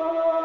Oh.